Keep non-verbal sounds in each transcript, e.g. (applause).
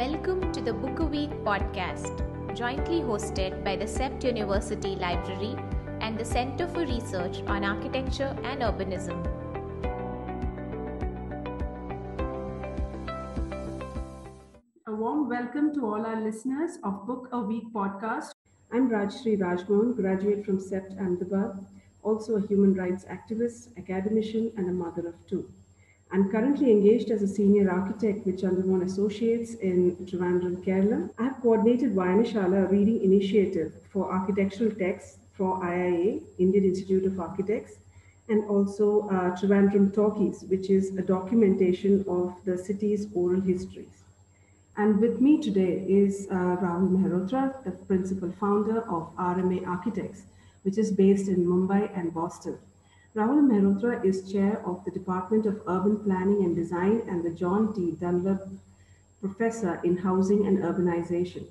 Welcome to the Book a Week podcast, jointly hosted by the CEPT University Library and the Center for Research on Architecture and Urbanism. A warm welcome to all our listeners of Book a Week podcast. I'm Rajshree Rajmohan, graduate from CEPT Ahmedabad, also a human rights activist, academician, and a mother of two. I'm currently engaged as a senior architect with Chandramohan Associates in Trivandrum, Kerala. I have coordinated Vayanashala reading initiative for architectural texts for IIA, Indian Institute of Architects, and also uh, Trivandrum Talkies, which is a documentation of the city's oral histories. And with me today is uh, Rahul Mehrotra, the principal founder of RMA Architects, which is based in Mumbai and Boston. Rahul Mehrotra is chair of the Department of Urban Planning and Design and the John T. Dunlop Professor in Housing and Urbanization.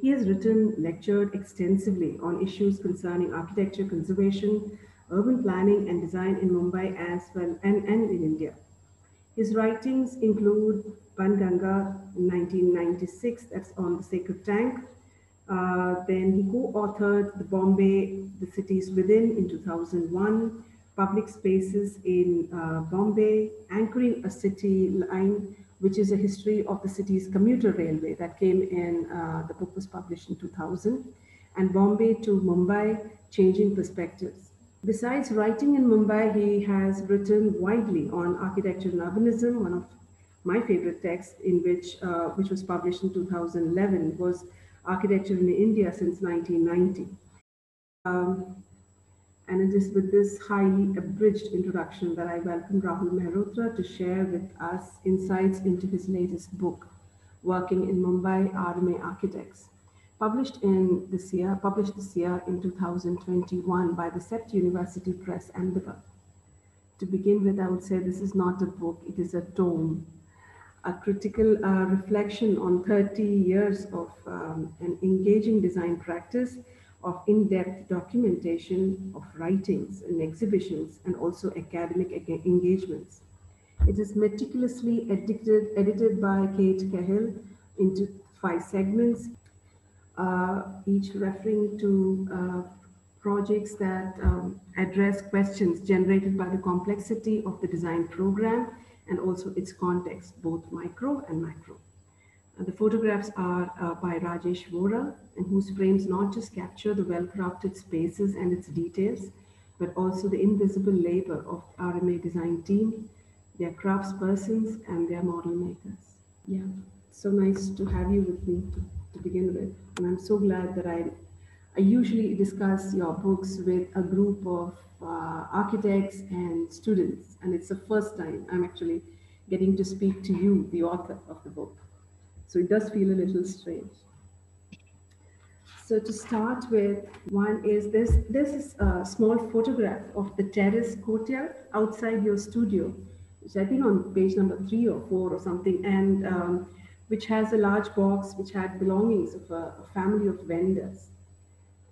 He has written, lectured extensively on issues concerning architecture conservation, urban planning and design in Mumbai as well and, and in India. His writings include Banganga in 1996, that's on the Sacred Tank. Uh, then he co-authored the Bombay, The Cities Within in 2001, public spaces in uh, Bombay, anchoring a city line, which is a history of the city's commuter railway that came in, uh, the book was published in 2000, and Bombay to Mumbai, changing perspectives. Besides writing in Mumbai, he has written widely on architecture and urbanism. One of my favorite texts, in which uh, which was published in 2011, was Architecture in India since 1990. Um, and it is with this highly abridged introduction that I welcome Rahul Mehrotra to share with us insights into his latest book, Working in Mumbai RMA Architects, published in this year, published this year in 2021 by the CEPT University Press, Ahmedabad. To begin with, I would say this is not a book, it is a tome, a critical uh, reflection on 30 years of um, an engaging design practice of in-depth documentation of writings and exhibitions and also academic engagements. It is meticulously edited, edited by Kate Cahill into five segments, uh, each referring to uh, projects that um, address questions generated by the complexity of the design program and also its context, both micro and macro. Uh, the photographs are uh, by Rajesh Vora, and whose frames not just capture the well-crafted spaces and its details, but also the invisible labor of RMA design team, their craftspersons, and their model makers. Yeah, so nice to have you with me to, to begin with. And I'm so glad that I, I usually discuss your books with a group of uh, architects and students, and it's the first time I'm actually getting to speak to you, the author of the book. So it does feel a little strange. So to start with, one is this, this is a small photograph of the terrace courtyard outside your studio, which I think on page number three or four or something, and um, which has a large box which had belongings of a, a family of vendors.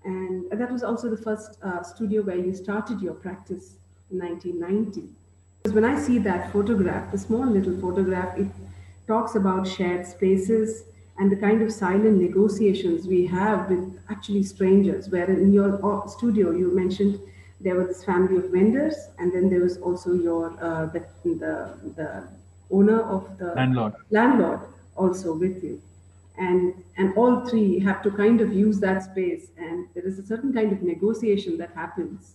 And that was also the first uh, studio where you started your practice in 1990. Because when I see that photograph, the small little photograph, it talks about shared spaces and the kind of silent negotiations we have with actually strangers. Where in your uh, studio, you mentioned there was this family of vendors, and then there was also your uh, the, the the owner of the landlord landlord also with you, and and all three have to kind of use that space, and there is a certain kind of negotiation that happens.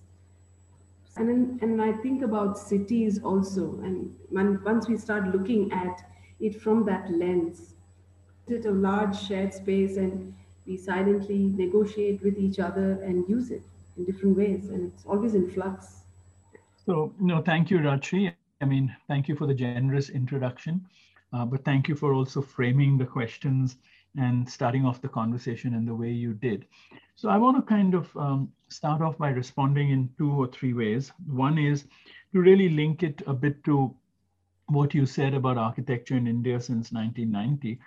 And then, and I think about cities also, and when, once we start looking at it from that lens. It a large shared space and we silently negotiate with each other and use it in different ways and it's always in flux. So, no, thank you, Rajshree. I mean, thank you for the generous introduction, uh, but thank you for also framing the questions and starting off the conversation in the way you did. So I want to kind of um, start off by responding in two or three ways. One is to really link it a bit to what you said about architecture in India since 1990.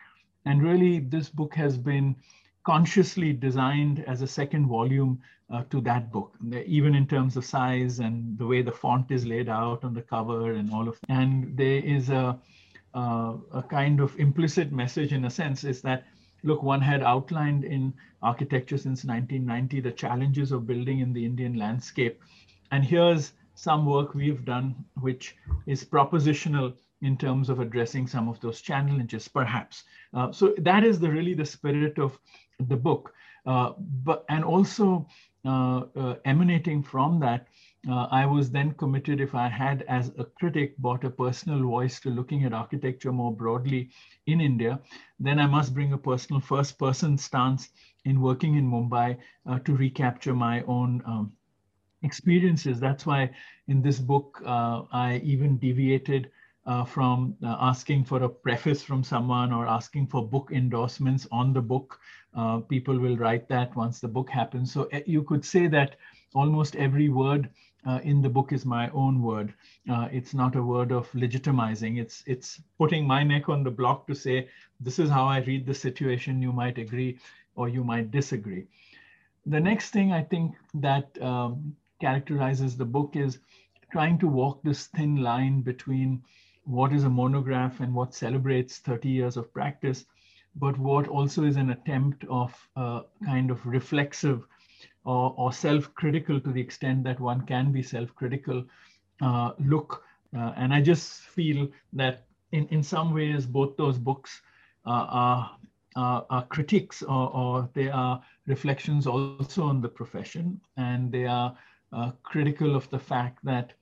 And really, this book has been consciously designed as a second volume uh, to that book, even in terms of size and the way the font is laid out on the cover and all of that. And there is a, uh, a kind of implicit message in a sense is that look, one had outlined in architecture since 1990 the challenges of building in the Indian landscape. And here's some work we've done, which is propositional in terms of addressing some of those challenges, perhaps. Uh, so that is the really the spirit of the book. Uh, but and also uh, uh emanating from that, uh, I was then committed, if I had as a critic brought a personal voice to looking at architecture more broadly in India, then I must bring a personal first person stance in working in Mumbai to recapture my own um, experiences. That's why in this book, uh, I even deviated uh, from uh, asking for a preface from someone or asking for book endorsements on the book. Uh, people will write that once the book happens. So eh, you could say that almost every word uh, in the book is my own word. Uh, it's not a word of legitimizing. It's it's putting my neck on the block to say this is how I read the situation. You might agree or you might disagree. The next thing I think that um, characterizes the book is trying to walk this thin line between what is a monograph and what celebrates 30 years of practice, but what also is an attempt of uh, kind of reflexive or, or self-critical to the extent that one can be self-critical uh, look. Uh, and I just feel that in, in some ways, both those books uh, are, are, are, critiques or, or, they are reflections also on the profession. And they are uh, critical of the fact that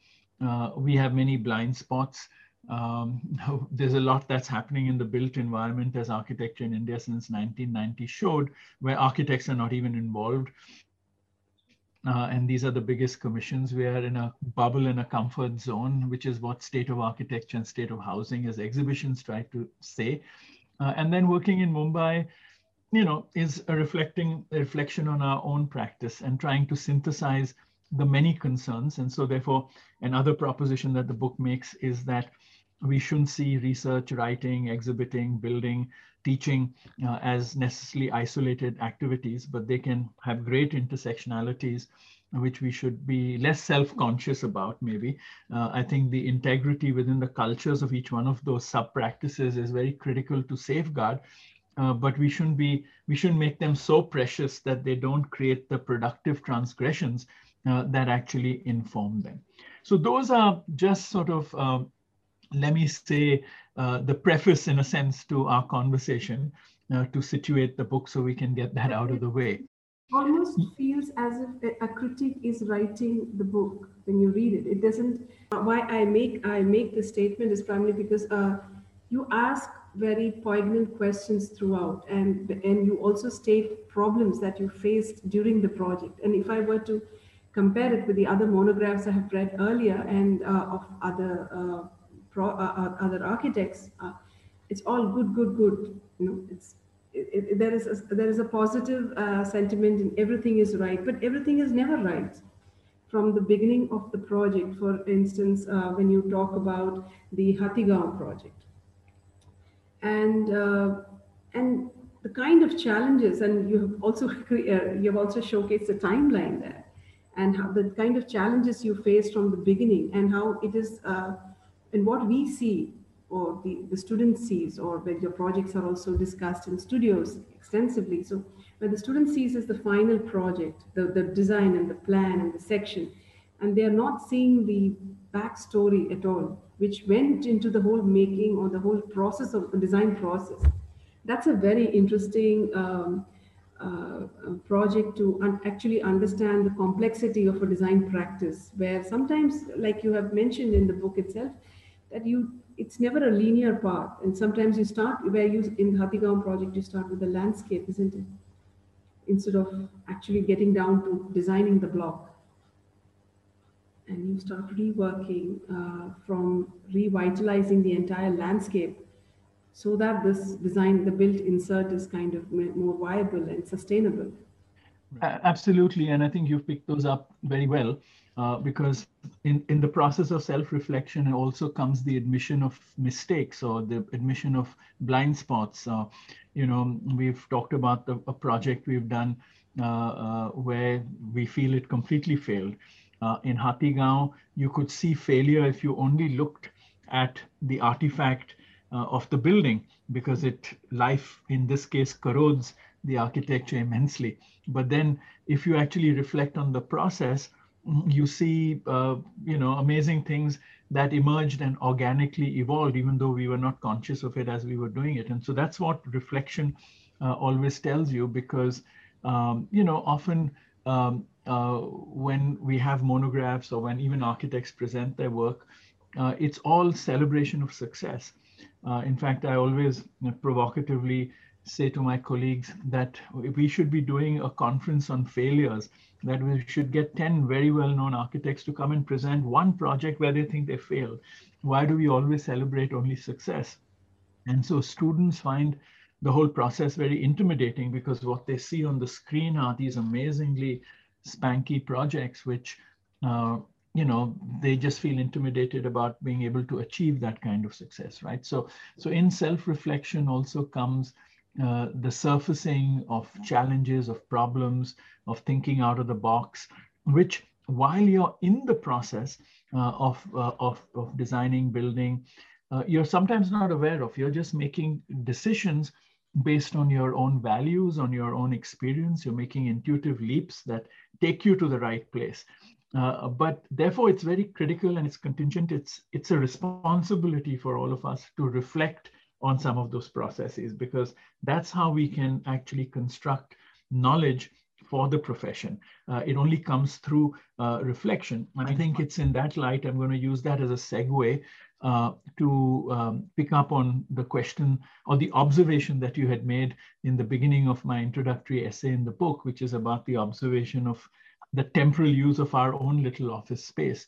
we have many blind spots. Um, (laughs) there's a lot that's happening in the built environment as architecture in India since 1990 showed, where architects are not even involved. Uh, and these are the biggest commissions. We are in a bubble in a comfort zone, which is what state of architecture and state of housing as exhibitions try to say. Uh, and then working in Mumbai, you know, is a reflecting a reflection on our own practice and trying to synthesize the many concerns. And so therefore, another proposition that the book makes is that we shouldn't see research, writing, exhibiting, building, teaching uh, as necessarily isolated activities, but they can have great intersectionalities which we should be less self-conscious about maybe. Uh, I think the integrity within the cultures of each one of those sub-practices is very critical to safeguard, uh, but we shouldn't be, we shouldn't make them so precious that they don't create the productive transgressions uh, that actually inform them. So those are just sort of um, let me say, uh, the preface in a sense to our conversation uh, to situate the book so we can get that out of the way. Almost feels as if a critic is writing the book when you read it. It doesn't. Why I make I make the statement is primarily because uh, you ask very poignant questions throughout, and and you also state problems that you faced during the project. And if I were to compare it with the other monographs I have read earlier and uh, of other uh, pro, uh, uh, other architects, uh, it's all good, good, good. You know, it's it, it, there is a, there is a positive uh, sentiment and everything is right, but everything is never right from the beginning of the project. For instance, uh, when you talk about the Hathigaon project, and uh, and the kind of challenges, and you have also (laughs) you have also showcased the timeline there, and the kind of challenges you faced from the beginning, and how it is and what we see or the, the student sees or when your projects are also discussed in studios extensively. So when the student sees is the final project, the, the design and the plan and the section, and they are not seeing the backstory at all, which went into the whole making or the whole process of the design process. That's a very interesting um, uh, project to un actually understand the complexity of a design practice, where sometimes, like you have mentioned in the book itself, that you it's never a linear path. And sometimes you start where you in the Hathigaon project you start with the landscape isn't it? Instead of actually getting down to designing the block. And you start reworking uh, from revitalizing the entire landscape so that this design the built insert is kind of more viable and sustainable. Absolutely. And i think you've picked those up very well uh, because in, in the process of self-reflection also comes the admission of mistakes or the admission of blind spots. Uh, you know, we've talked about the, a project we've done uh, uh where we feel it completely failed. Uh, in Hathigaon, you could see failure if you only looked at the artifact of the building because it life in this case corrodes the architecture immensely. But then if you actually reflect on the process, you see, uh, you know, amazing things that emerged and organically evolved, even though we were not conscious of it as we were doing it. And so that's what reflection uh, always tells you because, um, you know, often um, uh, when we have monographs or when even architects present their work, uh, it's all celebration of success. Uh, in fact, I always provocatively say to my colleagues that we should be doing a conference on failures, that we should get 10 very well-known architects to come and present one project where they think they failed. Why do we always celebrate only success? And so students find the whole process very intimidating because what they see on the screen are these amazingly spanky projects, which, uh, you know, they just feel intimidated about being able to achieve that kind of success, right? So, so in self-reflection also comes uh, the surfacing of challenges, of problems, of thinking out of the box, which while you're in the process uh, of, uh, of, of designing, building, uh, you're sometimes not aware of. You're just making decisions based on your own values, on your own experience. You're making intuitive leaps that take you to the right place. Uh, but therefore, it's very critical and it's contingent. It's, it's a responsibility for all of us to reflect on some of those processes because that's how we can actually construct knowledge for the profession. Uh, it only comes through uh, reflection. And I think it's in that light, I'm going to use that as a segue uh, to um, pick up on the question or the observation that you had made in the beginning of my introductory essay in the book, which is about the observation of the temporal use of our own little office space.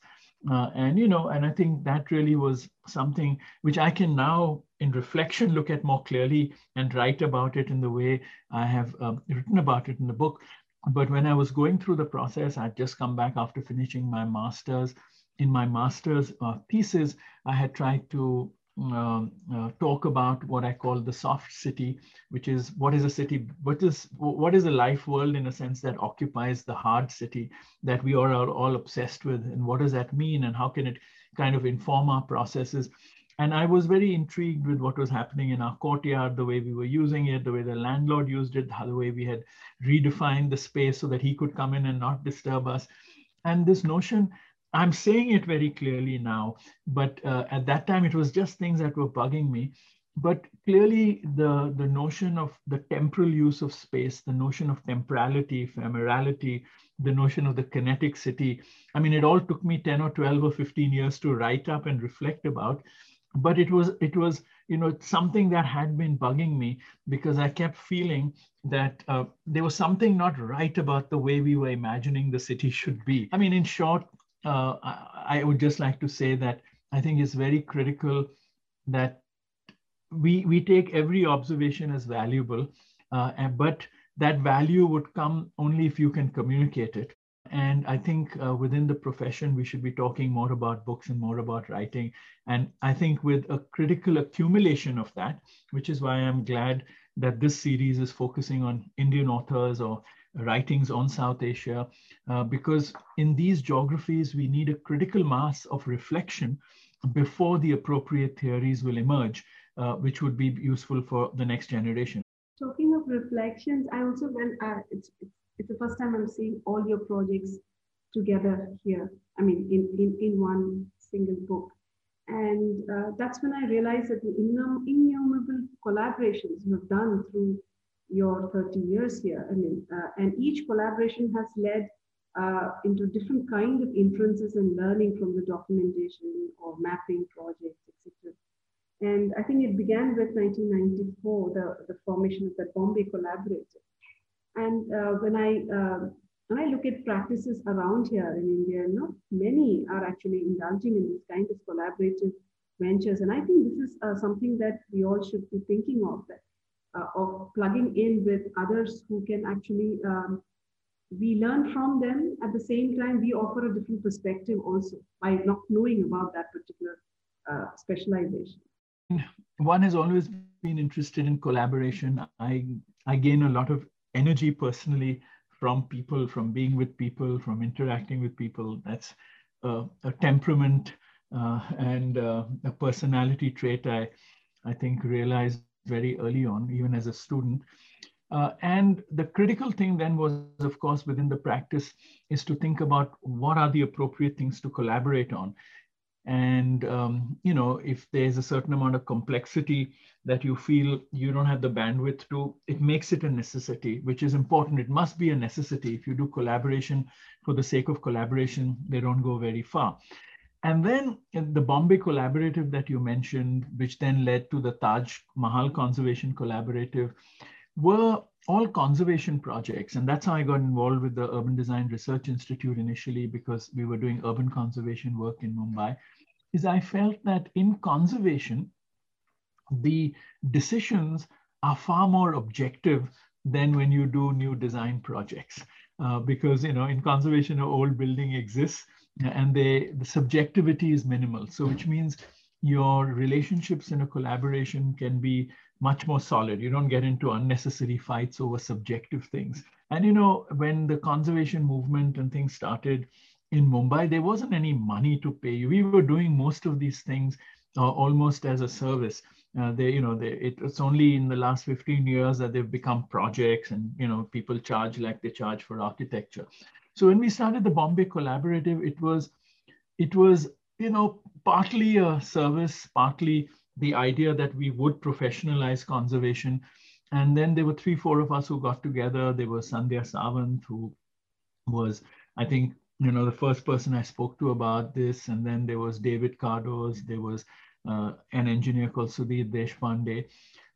Uh, and, you know, and I think that really was something which I can now, in reflection, look at more clearly and write about it in the way I have um, written about it in the book. But when I was going through the process, I'd just come back after finishing my master's. In my master's uh, thesis, I had tried to uh, uh, talk about what I call the soft city, which is what is a city, what is what is a life world in a sense that occupies the hard city that we are all, all obsessed with, and what does that mean, and how can it kind of inform our processes? And I was very intrigued with what was happening in our courtyard, the way we were using it, the way the landlord used it, the way we had redefined the space so that he could come in and not disturb us. And this notion I'm saying it very clearly now, but uh, at that time it was just things that were bugging me. But clearly, the, the notion of the temporal use of space, the notion of temporality, ephemerality, the notion of the kinetic city, I mean, it all took me 10 or 12 or 15 years to write up and reflect about. But it was, it was, you know, something that had been bugging me because I kept feeling that uh, there was something not right about the way we were imagining the city should be. I mean, in short, uh, I would just like to say that I think it's very critical that we, we take every observation as valuable, uh, and, but that value would come only if you can communicate it. And I think uh, within the profession, we should be talking more about books and more about writing. And I think with a critical accumulation of that, which is why I'm glad that this series is focusing on Indian authors or writings on South Asia, uh, because in these geographies, we need a critical mass of reflection before the appropriate theories will emerge, uh, which would be useful for the next generation. Talking of reflections, I also, when uh, it's, it's the first time I'm seeing all your projects together here, I mean, in, in, in one single book. And uh, that's when I realized that the innumerable collaborations you have done through your 30 years here. I mean, uh, and each collaboration has led uh, into different kind of inferences and learning from the documentation or mapping projects, etc. And I think it began with 1994, the, the formation of the Bombay Collaborative. And uh, when I when I look at practices around here in India, not many are actually indulging in this kind of collaborative ventures. And I think this is uh, something that we all should be thinking of. That of plugging in with others who can actually um, we learn from them. At the same time we offer a different perspective also by not knowing about that particular uh, specialization. One has always been interested in collaboration. I i gain a lot of energy personally from people from being with people from interacting with people. That's uh, a temperament uh, and uh, a personality trait i I think, realized very early on, even as a student. Uh, and the critical thing then was, of course, within the practice is to think about what are the appropriate things to collaborate on. And, um, you know, if there's a certain amount of complexity that you feel you don't have the bandwidth to, it makes it a necessity, which is important. It must be a necessity. If you do collaboration for the sake of collaboration, they don't go very far. And then the Bombay Collaborative that you mentioned, which then led to the Taj Mahal Conservation Collaborative, were all conservation projects. And that's how I got involved with the Urban Design Research Institute initially, because we were doing urban conservation work in Mumbai, is I felt that in conservation, the decisions are far more objective than when you do new design projects. Uh, because, you know, in conservation, an old building exists and they, the subjectivity is minimal. So which means your relationships in a collaboration can be much more solid. You don't get into unnecessary fights over subjective things. And you know, when the conservation movement and things started in Mumbai, there wasn't any money to pay. We were doing most of these things uh, almost as a service. Uh, they, you know, they, it, it's only in the last 15 years that they've become projects and, you know, people charge like they charge for architecture. So when we started the Bombay Collaborative, it was, it was, you know, partly a service, partly the idea that we would professionalize conservation. And then there were three, four of us who got together. There was Sandhya Savant, who was, I think, you know, the first person I spoke to about this. And then there was David Cardoz. There was uh, an engineer called Sudhir Deshpande.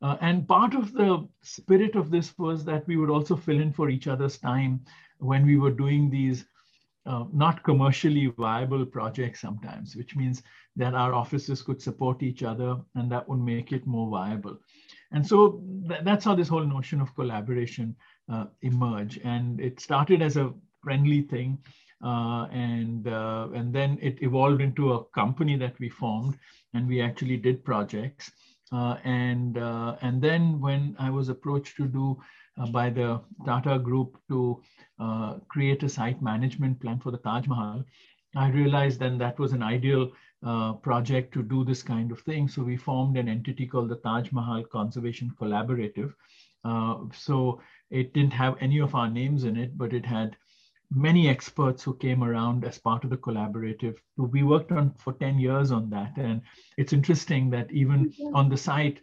Uh, and part of the spirit of this was that we would also fill in for each other's time when we were doing these uh, not commercially viable projects sometimes, which means that our offices could support each other and that would make it more viable. And so th that's how this whole notion of collaboration uh, emerged. And it started as a friendly thing. Uh, and uh, and then it evolved into a company that we formed, and we actually did projects. Uh, and uh, and then when I was approached to do uh, by the Tata Group to uh, create a site management plan for the Taj Mahal, I realized then that was an ideal uh, project to do this kind of thing. So we formed an entity called the Taj Mahal Conservation Collaborative. Uh, so it didn't have any of our names in it, but it had many experts who came around as part of the collaborative. We worked on for 10 years on that. And it's interesting that even on the site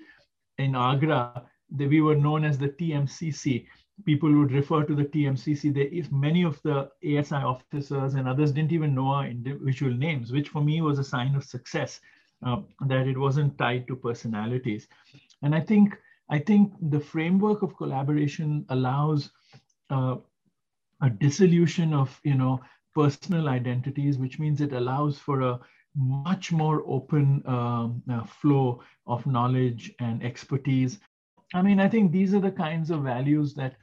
in Agra, we were known as the TMCC. People would refer to the TMCC. There is many of the ASI officers and others didn't even know our individual names, which for me was a sign of success, uh, that it wasn't tied to personalities. And I think I think the framework of collaboration allows uh, a dissolution of you know personal identities, which means it allows for a much more open um, uh, flow of knowledge and expertise I mean, I think these are the kinds of values that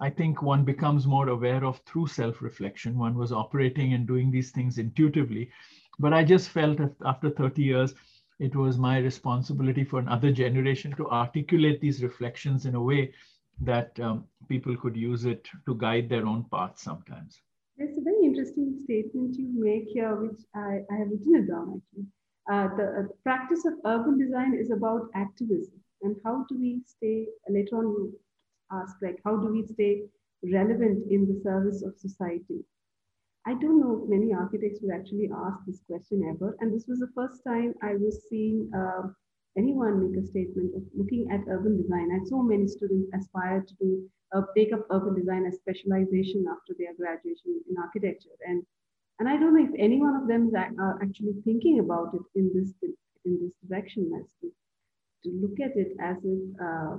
I think one becomes more aware of through self reflection. One was operating and doing these things intuitively. But I just felt after 30 years, it was my responsibility for another generation to articulate these reflections in a way that um, people could use it to guide their own path sometimes. It's a very interesting statement you make here, which I, I have written it down actually. Uh, the, uh, the practice of urban design is about activism and how do we stay later on you ask like how do we stay relevant in the service of society? I don't know many architects would actually ask this question ever. And this was the first time i was seeing uh, anyone make a statement of looking at urban design. Had so many students aspire to do uh, take up urban design as specialization after their graduation in architecture. And and i don't know if any one of them is actually thinking about it in this in this direction as to to look at it as a, uh,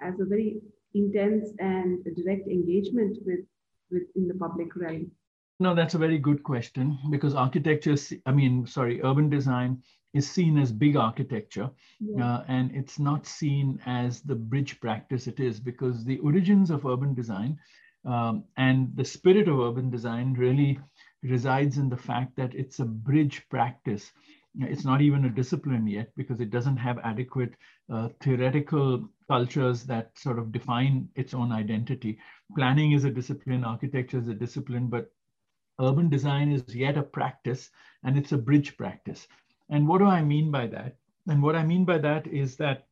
as a very intense and direct engagement with, with in the public realm? No, that's a very good question because architecture, I mean, sorry, urban design is seen as big architecture yeah. uh, and it's not seen as the bridge practice it is because the origins of urban design um, and the spirit of urban design really resides in the fact that it's a bridge practice it's not even a discipline yet because it doesn't have adequate uh, theoretical cultures that sort of define its own identity. Planning is a discipline, architecture is a discipline, but urban design is yet a practice and it's a bridge practice. And what do I mean by that? And what I mean by that is that,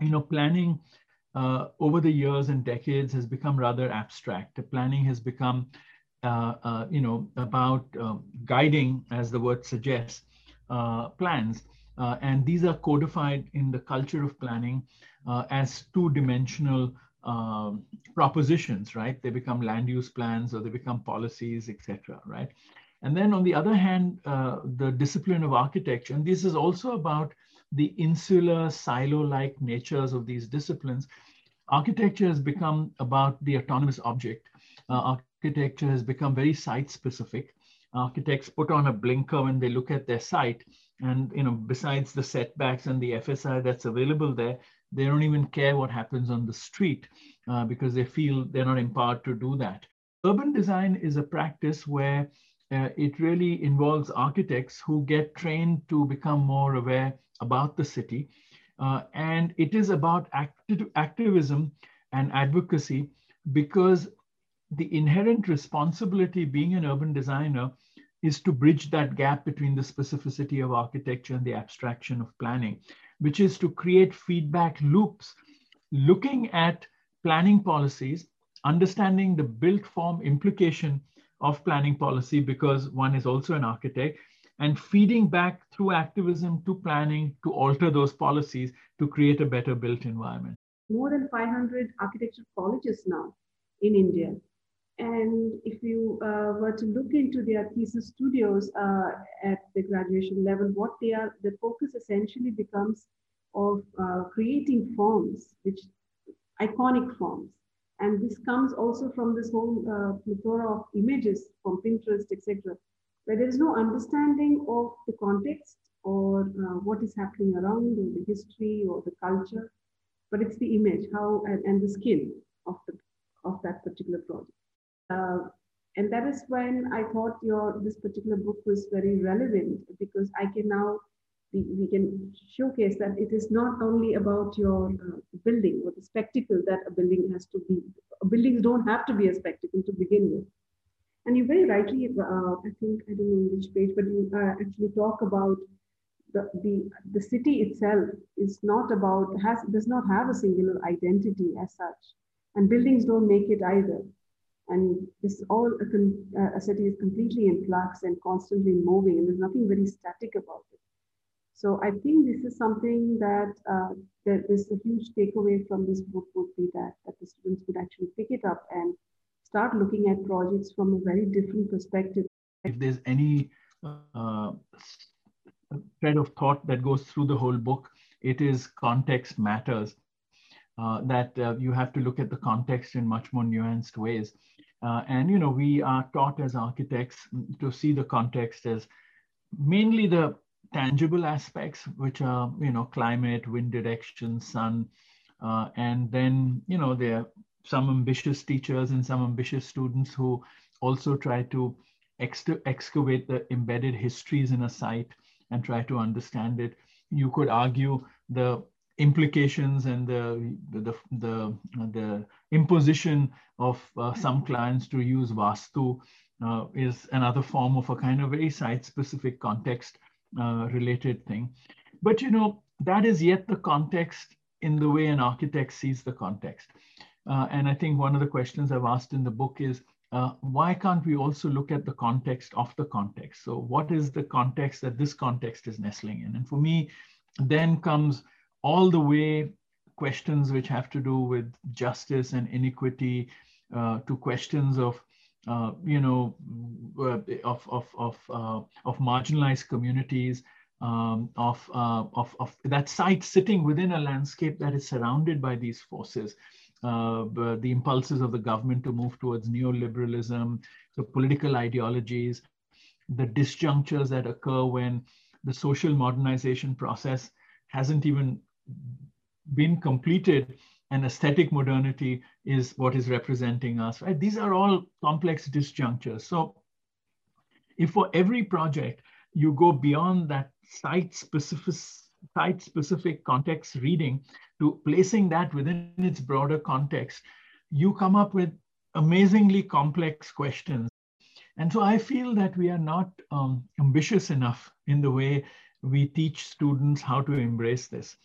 you know, planning uh, over the years and decades has become rather abstract. The planning has become, uh, uh, you know, about um, guiding, as the word suggests, plans. Uh, and these are codified in the culture of planning uh, as two-dimensional um, propositions, right? They become land use plans or they become policies, etc., right? And then on the other hand, uh, the discipline of architecture, and this is also about the insular silo-like natures of these disciplines. Architecture has become about the autonomous object. Uh, architecture has become very site-specific. Architects put on a blinker when they look at their site, and you know, besides the setbacks and the FSI that's available there, they don't even care what happens on the street uh, because they feel they're not empowered to do that. Urban design is a practice where uh, it really involves architects who get trained to become more aware about the city. Uh, and it is about acti activism and advocacy because the inherent responsibility being an urban designer is to bridge that gap between the specificity of architecture and the abstraction of planning which is to create feedback loops, looking at planning policies, understanding the built form implication of planning policy because one is also an architect, and feeding back through activism to planning to alter those policies to create a better built environment. More than 500 architecture colleges now in India. And if you uh, were to look into their thesis studios uh, at the graduation level, what they are, the focus essentially becomes of uh, creating forms, which iconic forms. And this comes also from this whole uh, plethora of images from Pinterest, etc., where there is no understanding of the context or uh, what is happening around or the history or the culture, but it's the image, how and, and the skill of the of that particular project. Uh, and that is when I thought your this particular book was very relevant because I can now we, we can showcase that it is not only about your uh, building or the spectacle that a building has to be. Buildings don't have to be a spectacle to begin with. And you very rightly, uh, I think I don't know which page, but you uh, actually talk about the, the the city itself is not about has does not have a singular identity as such, and buildings don't make it either and this all a, a, city is completely in flux and constantly moving and there's nothing very static about it. So i think this is something that uh, there is a huge takeaway from this book would be that, that the students would actually pick it up and start looking at projects from a very different perspective. If there's any uh, thread of thought that goes through the whole book it is context matters. Uh, that uh, you have to look at the context in much more nuanced ways. Uh, and, you know, we are taught as architects to see the context as mainly the tangible aspects, which are, you know, climate, wind direction, sun. Uh, and then, you know, there are some ambitious teachers and some ambitious students who also try to ex excavate the embedded histories in a site and try to understand it. You could argue the implications and the the the, the imposition of uh, some clients to use vastu uh, is another form of a kind of very site specific context uh, related thing. But you know that is yet the context in the way an architect sees the context. Uh, and i think one of the questions i've asked in the book is uh, why can't we also look at the context of the context? So what is the context that this context is nestling in? And for me then comes all the way questions which have to do with justice and inequity uh, to questions of uh, you know uh, of of of uh, of marginalized communities um, of, uh, of of that site sitting within a landscape that is surrounded by these forces uh, the impulses of the government to move towards neoliberalism the political ideologies the disjunctures that occur when the social modernization process hasn't even been completed and aesthetic modernity is what is representing us, right? These are all complex disjunctures. So if for every project you go beyond that site specific, site specific context reading to placing that within its broader context, you come up with amazingly complex questions. And so I feel that we are not um, ambitious enough in the way we teach students how to embrace this.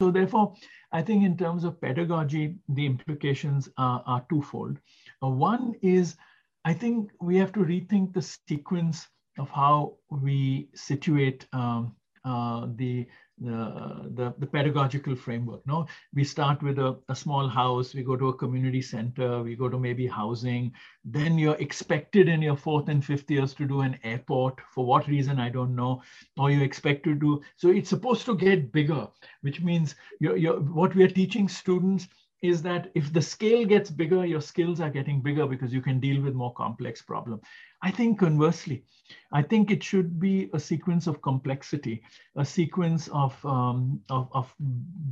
So therefore, I think in terms of pedagogy, the implications are, are twofold. Uh, one is, I think we have to rethink the sequence of how we situate um, uh, the the, the, pedagogical framework. No, we start with a, a, small house, we go to a community center, we go to maybe housing. Then you're expected in your fourth and fifth years to do an airport. For what reason, I don't know. Or you expect to do, so it's supposed to get bigger, which means you're, you're, what we are teaching students is that if the scale gets bigger, your skills are getting bigger because you can deal with more complex problem. I think conversely, I think it should be a sequence of complexity, a sequence of, um, of, of,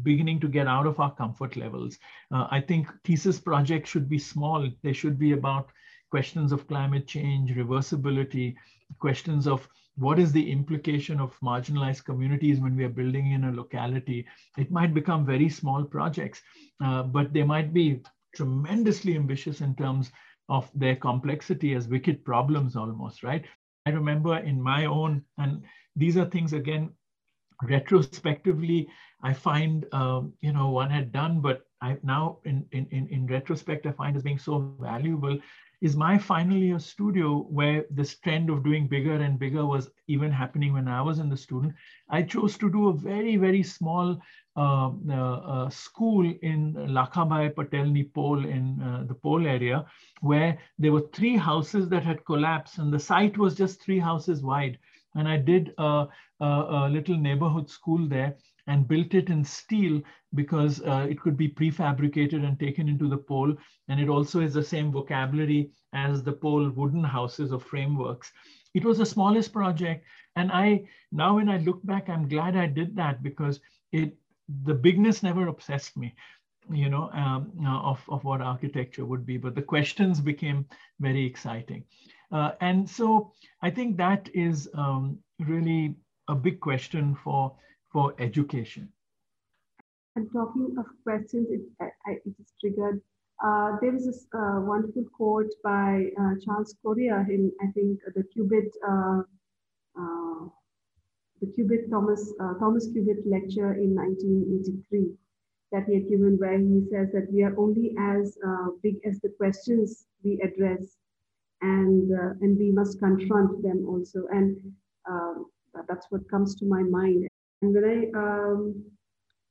beginning to get out of our comfort levels. Uh, I think thesis projects should be small. They should be about questions of climate change, reversibility, questions of what is the implication of marginalized communities when we are building in a locality? It might become very small projects, uh, but they might be tremendously ambitious in terms of their complexity as wicked problems almost, right? I remember in my own, and these are things again, retrospectively, I find, um, you know, one had done, but I now in, in, in retrospect, I find as being so valuable is my final year studio where this trend of doing bigger and bigger was even happening when I was in the student. I chose to do a very, very small uh, uh, uh, school in Lakhabhai Patelni Pol in uh, the Pol area, where there were three houses that had collapsed and the site was just three houses wide. And I did a, a, a little neighborhood school there and built it in steel because uh, it could be prefabricated and taken into the pol. And it also is the same vocabulary as the pol wooden houses or frameworks. It was the smallest project. And I now when I look back, I'm glad I did that because it the bigness never obsessed me you know, um, uh, of, of what architecture would be, but the questions became very exciting. Uh, and so I think that is um, really a big question for for education. And talking of questions, it, I, it is triggered. Uh, there is this uh, wonderful quote by uh, Charles Correa in, I think, the Cubitt, uh, uh, the Cubitt Thomas, uh, Thomas Cubitt lecture in 1983 that he had given where he says that we are only as big as the questions we address and, and we must confront them also. And um, that's what comes to my mind and when I um,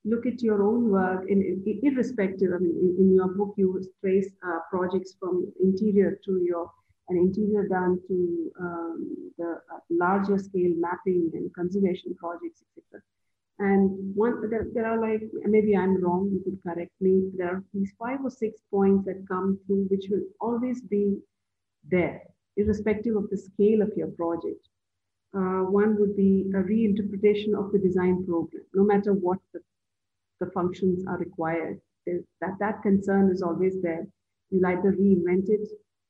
look at your own work, in, in irrespective, I mean, in, in, your book, you trace uh, projects from interior to your an interior down to um, the uh, larger scale mapping and conservation projects, etc. And one, there, there, are like, maybe I'm wrong, you could correct me. There are these five or six points that come through, which will always be there, irrespective of the scale of your project. Uh, one would be a reinterpretation of the design program, no matter what the, the functions are required. that, that concern is always there. You'll either reinvent it,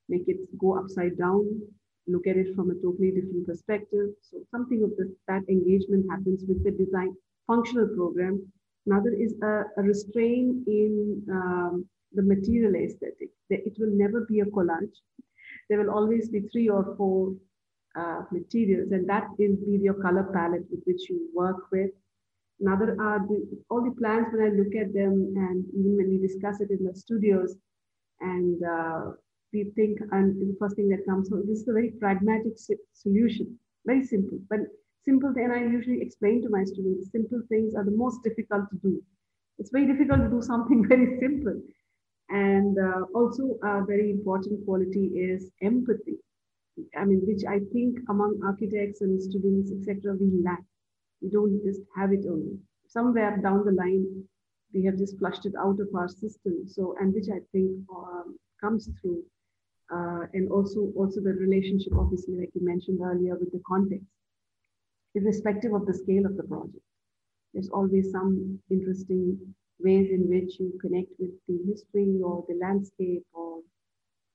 make it go upside down, look at it from a totally different perspective. So something of this, that engagement happens with the design functional program. Another is a, a restraint in um, the material aesthetic. It will never be a collage. There will always be three or four uh, materials, and that will be your color palette with which you work with. Another are the, all the plans when I look at them, and even when we discuss it in the studios, and uh, we think, and the first thing that comes, so this is a very pragmatic solution, very simple. But simple, then I usually explain to my students, simple things are the most difficult to do. It's very difficult to do something (laughs) very simple. And uh, also a very important quality is empathy. I mean, which I think among architects and students, etc., we lack. We don't just have it only. Somewhere down the line, we have just flushed it out of our system. So, and which I think um, comes through, uh, and also also the relationship, obviously, like you mentioned earlier, with the context, irrespective of the scale of the project. There's always some interesting ways in which you connect with the history or the landscape or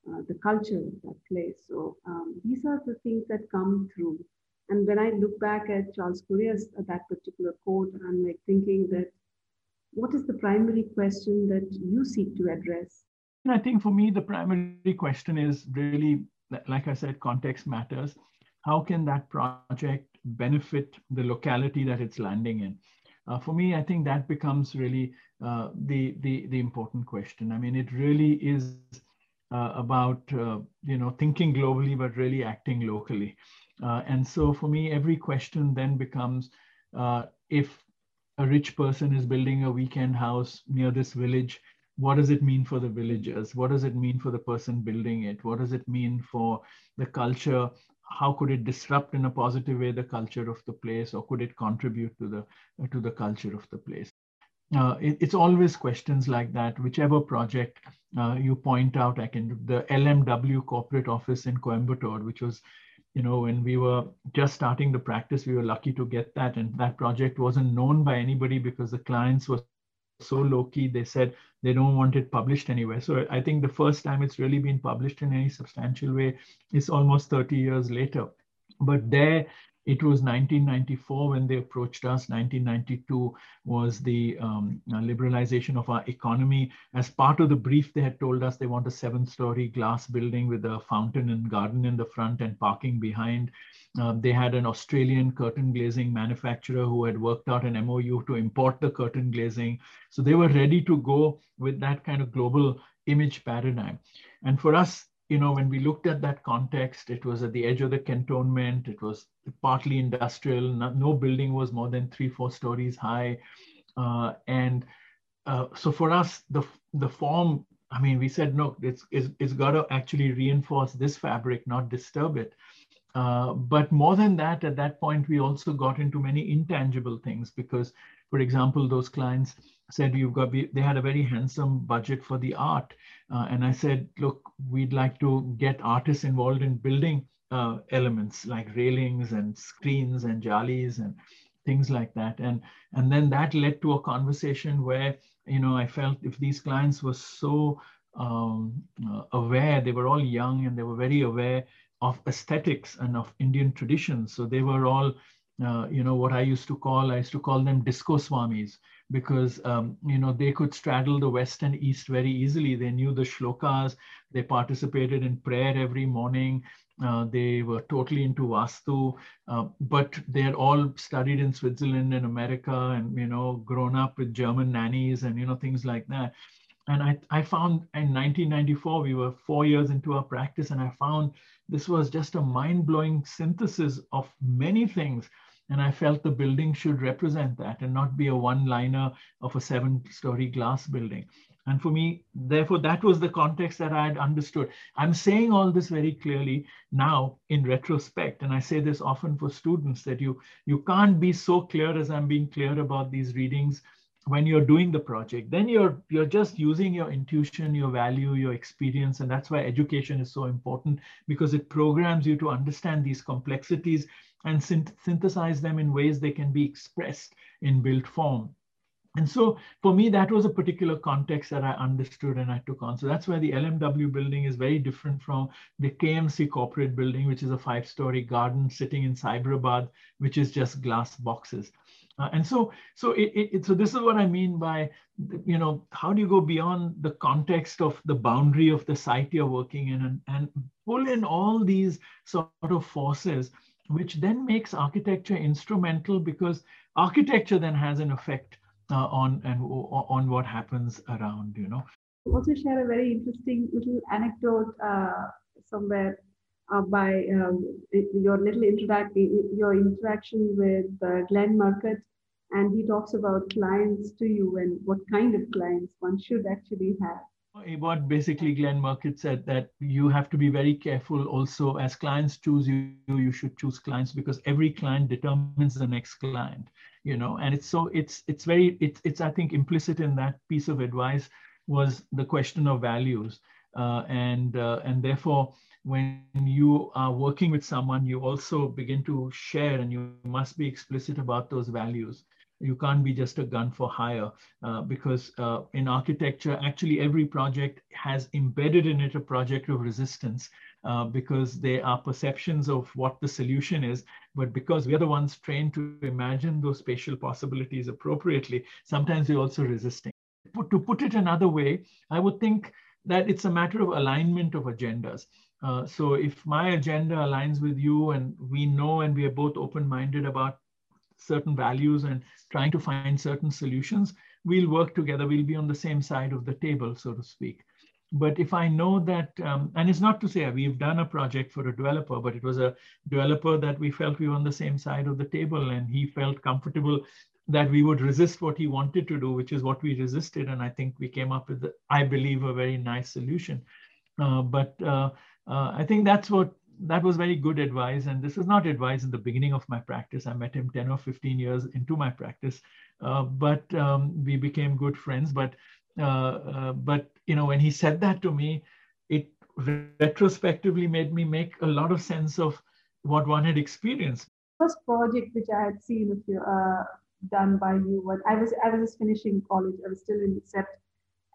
uh, the culture of that place. So um, these are the things that come through. And when I look back at Charles Correa's uh, that particular quote, I'm like thinking that what is the primary question that you seek to address? And I think for me, the primary question is really, like I said, context matters. how can that project benefit the locality that it's landing in? Uh, for me, I think that becomes really uh, the, the, the important question. I mean, it really is uh, about, uh, you know, thinking globally, but really acting locally. Uh, and so for me, every question then becomes, uh, if a rich person is building a weekend house near this village, what does it mean for the villagers? What does it mean for the person building it? What does it mean for the culture how could it disrupt in a positive way the culture of the place or could it contribute to the to the culture of the place? Uh, it, it's always questions like that. Whichever project uh, you point out i can the lmw corporate office in coimbatore which was you know when we were just starting the practice we were lucky to get that and that project wasn't known by anybody because the clients were so low key they said they don't want it published anywhere. So i think the first time it's really been published in any substantial way is almost 30 years later. But there it was 1994 when they approached us 1992 was the um, uh, liberalization of our economy as part of the brief they had told us they want a seven story glass building with a fountain and garden in the front and parking behind uh, they had an Australian curtain glazing manufacturer who had worked out an MOU to import the curtain glazing. So they were ready to go with that kind of global image paradigm. And for us, you know, when we looked at that context, it was at the edge of the cantonment. It was partly industrial. No, no building was more than three, four stories high. Uh, and uh, so for us, the, the form, I mean, we said, no, it's, it's, it's got to actually reinforce this fabric, not disturb it. Uh, but more than that, at that point, we also got into many intangible things because, for example, those clients said you've got they had a very handsome budget for the art, uh, and I said, look, we'd like to get artists involved in building uh, elements like railings and screens and jalis and things like that, and and then that led to a conversation where you know I felt if these clients were so um, uh, aware, they were all young and they were very aware of aesthetics and of Indian traditions. So they were all, uh, you know, what I used to call, I used to call them disco swamis because, um, you know, they could straddle the West and East very easily. They knew the shlokas, they participated in prayer every morning. Uh, they were totally into Vastu, uh, but they had all studied in Switzerland and America and, you know, grown up with German nannies and, you know, things like that and I, I found in 1994 we were four years into our practice and i found this was just a mind-blowing synthesis of many things and i felt the building should represent that and not be a one-liner of a seven-story glass building. And for me therefore that was the context that i had understood. I'm saying all this very clearly now in retrospect. And i say this often for students that you you can't be so clear as i'm being clear about these readings when you're doing the project. Then you're you're just using your intuition your value your experience. And that's why education is so important because it programs you to understand these complexities and synth synthesize them in ways they can be expressed in built form. And so for me that was a particular context that i understood and i took on. So that's why the lmw building is very different from the kmc corporate building which is a five story garden sitting in cyberabad which is just glass boxes. Uh, and so, so it, it, so this is what I mean by, you know, how do you go beyond the context of the boundary of the site you're working in and, and pull in all these sort of forces, which then makes architecture instrumental because architecture then has an effect uh, on and on what happens around, you know. Also share a very interesting little anecdote uh, somewhere uh, by um, your little interact your interaction with uh, Glenn Murcutt, and he talks about clients to you and what kind of clients one should actually have. What basically Glenn Murcutt said that you have to be very careful also as clients choose you, you should choose clients because every client determines the next client, you know, and it's so it's it's very it's it's I think implicit in that piece of advice was the question of values. Uh, and uh, and therefore when you are working with someone, you also begin to share and you must be explicit about those values. You can't be just a gun for hire uh, because uh, in architecture, actually every project has embedded in it a project of resistance uh, because there are perceptions of what the solution is. But because we are the ones trained to imagine those spatial possibilities appropriately, sometimes we're also resisting. To put it another way, I would think that it's a matter of alignment of agendas. Uh, so if my agenda aligns with you and we know and we are both open-minded about certain values and trying to find certain solutions, we'll work together. We'll be on the same side of the table, so to speak. But if I know that, um, and it's not to say we've done a project for a developer, but it was a developer that we felt we were on the same side of the table and he felt comfortable that we would resist what he wanted to do, which is what we resisted. And I think we came up with, I believe, a very nice solution. Uh, but uh, uh, I think that's what that was very good advice. And this is not advice in the beginning of my practice. I met him 10 or 15 years into my practice, uh, but um, we became good friends. But uh, uh, but you know, when he said that to me, it retrospectively made me make a lot of sense of what one had experienced. First project which I had seen of you uh, done by you when I was I was just finishing college. I was still in CEPT,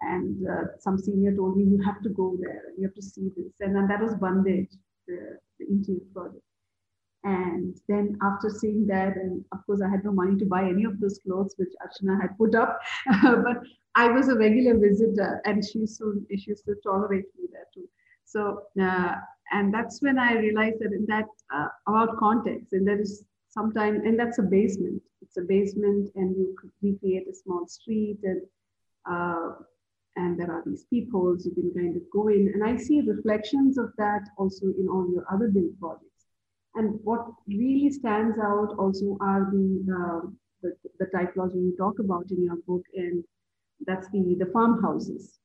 and uh, some senior told me you have to go there. You have to see this, and then that was Bandhej, the, the interior project. And then after seeing that, and of course, I had no money to buy any of those clothes which Archana had put up, (laughs) but I was a regular visitor, and she soon she used to tolerate me there too. So, uh, and that's when I realized that in that uh, about context, and there is sometimes, and that's a basement. It's a basement, and you recreate a small street, and uh, and there are these peepholes you can kind of go in, and I see reflections of that also in all your other build projects. And what really stands out also are the, uh, the, the typology you talk about in your book, and that's the, the farmhouses,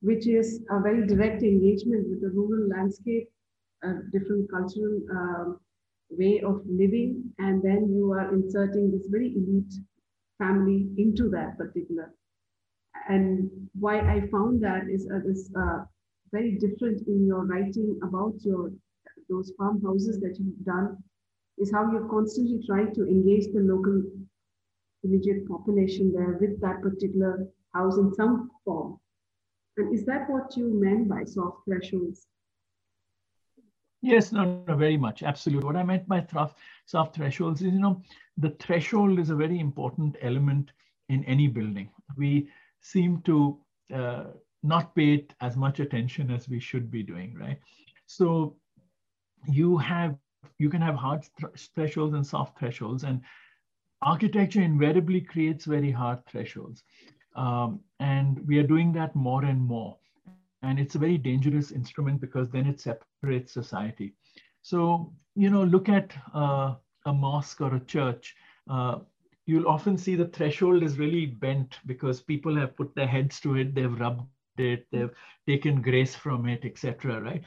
which is a very direct engagement with the rural landscape, a different cultural um, way of living, and then you are inserting this very elite family into that particular. And why I found that is uh, this uh, very different in your writing about your those farmhouses that you've done is how you've constantly tried to engage the local immediate population there with that particular house in some form. And is that what you meant by soft thresholds? Yes, no, no, very much. Absolutely. What I meant by soft, soft thresholds is, you know, the threshold is a very important element in any building. We seem to uh, not pay it as much attention as we should be doing, right? So you have you can have hard th thresholds and soft thresholds and architecture invariably creates very hard thresholds. Um, and we are doing that more and more. And it's a very dangerous instrument because then it separates society. So you know look at uh, a mosque or a church. Uh, you'll often see the threshold is really bent because people have put their heads to it they've rubbed it they've taken grace from it etc right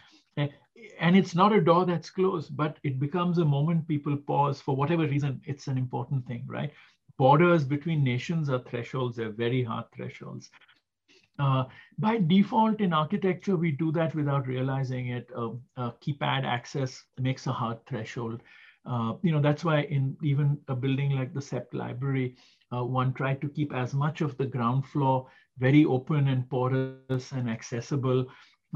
and it's not a door that's closed, but it becomes a moment people pause for whatever reason. It's an important thing, right? Borders between nations are thresholds, they're very hard thresholds. Uh, by default in architecture, we do that without realizing it. Uh, uh, keypad access makes a hard threshold. Uh, you know, that's why in even a building like the CEPT library, uh, one tried to keep as much of the ground floor very open and porous and accessible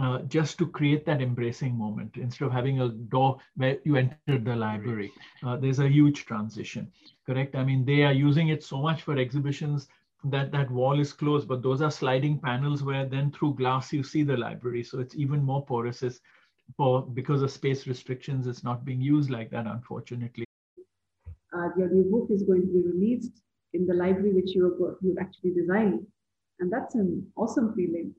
uh, just to create that embracing moment instead of having a door where you entered the library. Uh, there's a huge transition, correct? I mean, they are using it so much for exhibitions that that wall is closed, but those are sliding panels where then through glass you see the library. So it's even more porous for because of space restrictions, it's not being used like that, unfortunately. Uh, your new book is going to be released in the library which you you've actually designed. And that's an awesome feeling.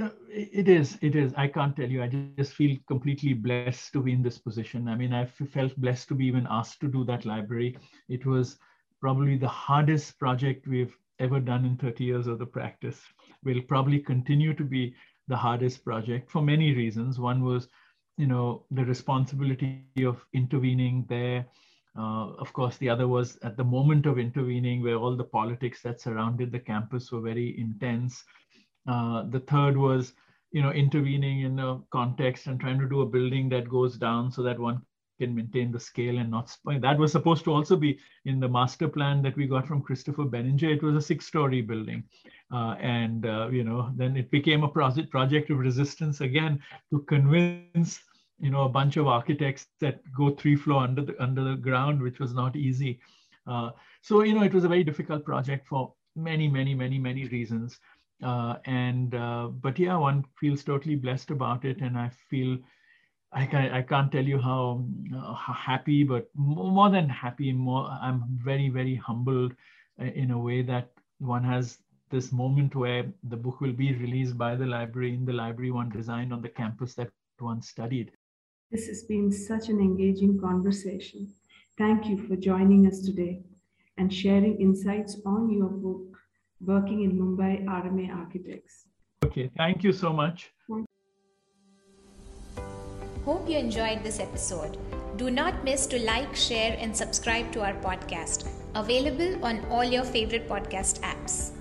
Uh, it is. It is. I can't tell you. I just feel completely blessed to be in this position. I mean, I felt blessed to be even asked to do that library. It was probably the hardest project we've ever done in 30 years of the practice. Will probably continue to be the hardest project for many reasons. One was, you know, the responsibility of intervening there. Uh, of course, the other was at the moment of intervening, where all the politics that surrounded the campus were very intense uh, the third was, you know, intervening in a context and trying to do a building that goes down so that one can maintain the scale and not spoil. That was supposed to also be in the master plan that we got from Christopher Benninger. It was a six-story building, uh, and uh, you know, then it became a project project of resistance again to convince you know a bunch of architects that go three floor under the under the ground, which was not easy. Uh, so you know, it was a very difficult project for many, many, many, many reasons. Uh, and uh, but yeah, one feels totally blessed about it, and I feel I, can, I can't tell you how, uh, how happy, but more than happy, more I'm very, very humbled uh, in a way that one has this moment where the book will be released by the library in the library one designed on the campus that one studied. This has been such an engaging conversation. Thank you for joining us today and sharing insights on your book, Working in Mumbai RMA Architects. Okay, thank you so much. Hope you enjoyed this episode. Do not miss to like, share, and subscribe to our podcast, available on all your favorite podcast apps.